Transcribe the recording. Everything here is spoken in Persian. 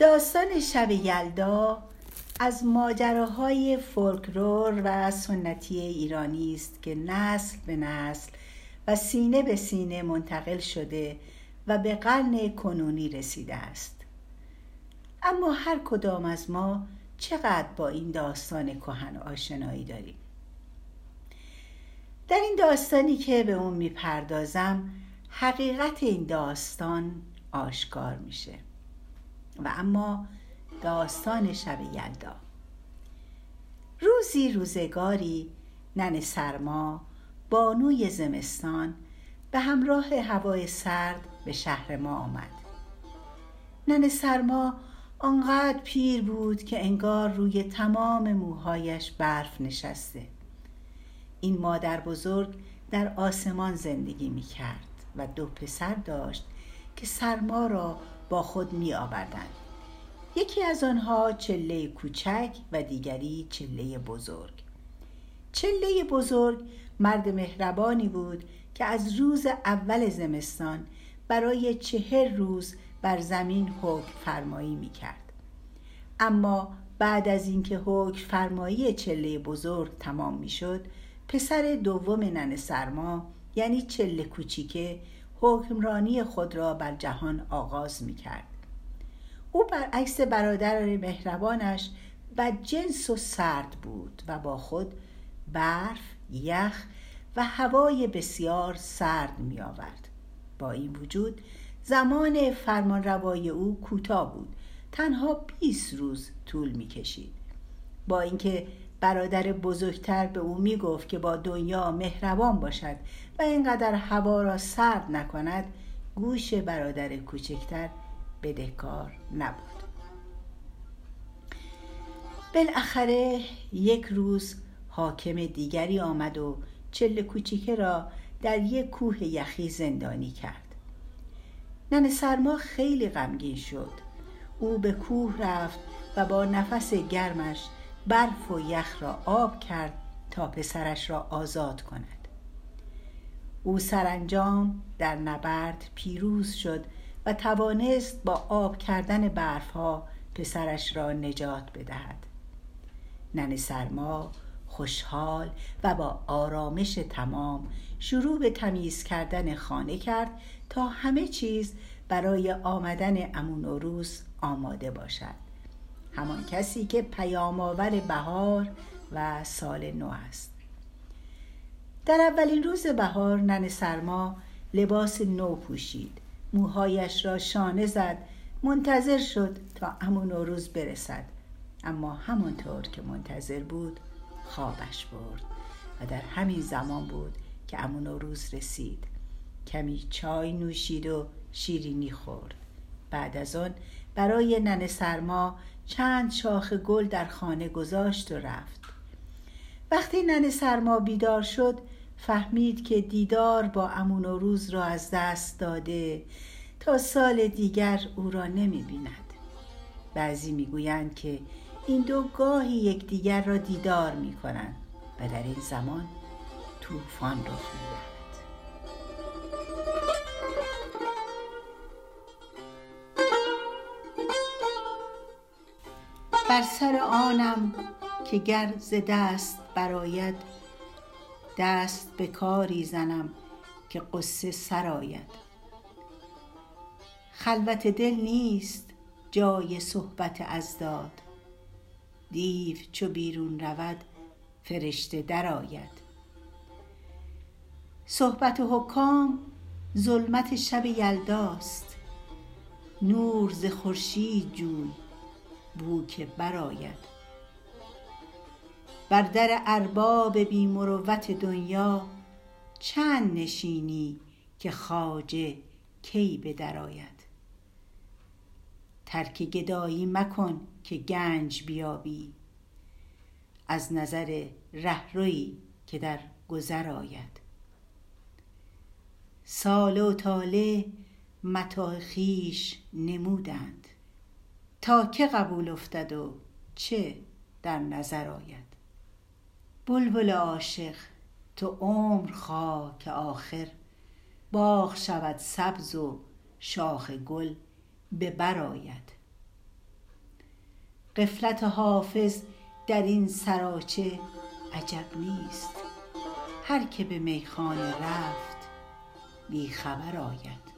داستان شب یلدا از ماجراهای فولکلور و سنتی ایرانی است که نسل به نسل و سینه به سینه منتقل شده و به قرن کنونی رسیده است. اما هر کدام از ما چقدر با این داستان کهن آشنایی داریم؟ در این داستانی که به اون می‌پردازم حقیقت این داستان آشکار میشه. و اما داستان شب یلدا. روزی روزگاری نن سرما بانوی زمستان به همراه هوای سرد به شهر ما آمد. نن سرما آنقدر پیر بود که انگار روی تمام موهایش برف نشسته. این مادر بزرگ در آسمان زندگی می کرد و دو پسر داشت که سرما را با خود می آوردند یکی از آنها چله کوچک و دیگری چله بزرگ چله بزرگ مرد مهربانی بود که از روز اول زمستان برای چهر روز بر زمین حکم فرمایی می کرد. اما بعد از اینکه حکم فرمایی چله بزرگ تمام می شد پسر دوم نن سرما یعنی چله کوچیکه حکمرانی خود را بر جهان آغاز می کرد. او برعکس برادر مهربانش جنس و سرد بود و با خود برف، یخ و هوای بسیار سرد می آورد. با این وجود زمان فرمان روای او کوتاه بود تنها 20 روز طول می کشید با اینکه برادر بزرگتر به او می گفت که با دنیا مهربان باشد و اینقدر هوا را سرد نکند گوش برادر کوچکتر بدهکار نبود. بالاخره یک روز حاکم دیگری آمد و چله کوچیکه را در یک کوه یخی زندانی کرد. نن سرما خیلی غمگین شد. او به کوه رفت و با نفس گرمش برف و یخ را آب کرد تا پسرش را آزاد کند. او سرانجام در نبرد پیروز شد و توانست با آب کردن برفها پسرش را نجات بدهد. نن سرما خوشحال و با آرامش تمام شروع به تمیز کردن خانه کرد تا همه چیز برای آمدن امون آماده باشد. همان کسی که پیام آور بهار و سال نو است. در اولین روز بهار نن سرما لباس نو پوشید. موهایش را شانه زد. منتظر شد تا امون روز برسد. اما همانطور که منتظر بود خوابش برد و در همین زمان بود که امون روز رسید. کمی چای نوشید و شیرینی خورد. بعد از آن برای نن سرما چند شاخ گل در خانه گذاشت و رفت. وقتی نن سرما بیدار شد فهمید که دیدار با امون و روز را از دست داده تا سال دیگر او را نمی بیند. بعضی می‌گویند که این دو گاهی یکدیگر را دیدار می کنند و در این زمان طوفان رخ می‌دهد بر سر آنم که گر ز دست براید دست به کاری زنم که قصه سرآید خلوت دل نیست جای صحبت اضداد دیو چو بیرون رود فرشته درآید صحبت حکام ظلمت شب یلداست نور ز خورشید جوی بو که برآید. بر در ارباب بی مروت دنیا چند نشینی که خواجه کی به در آید. ترک گدایی مکن که گنج بیابی. از نظر رهروی که در گذر آید. ساله و طالع متاع خویش نمودند. تا که قبول افتد و چه در نظر آید؟ بلبل عاشق تو عمر خواه که آخر باغ شود سبز و شاخ گل به بر آید. قفلت حافظ در این سراچه عجب نیست هر که به میخانه رفت بی خبر آید.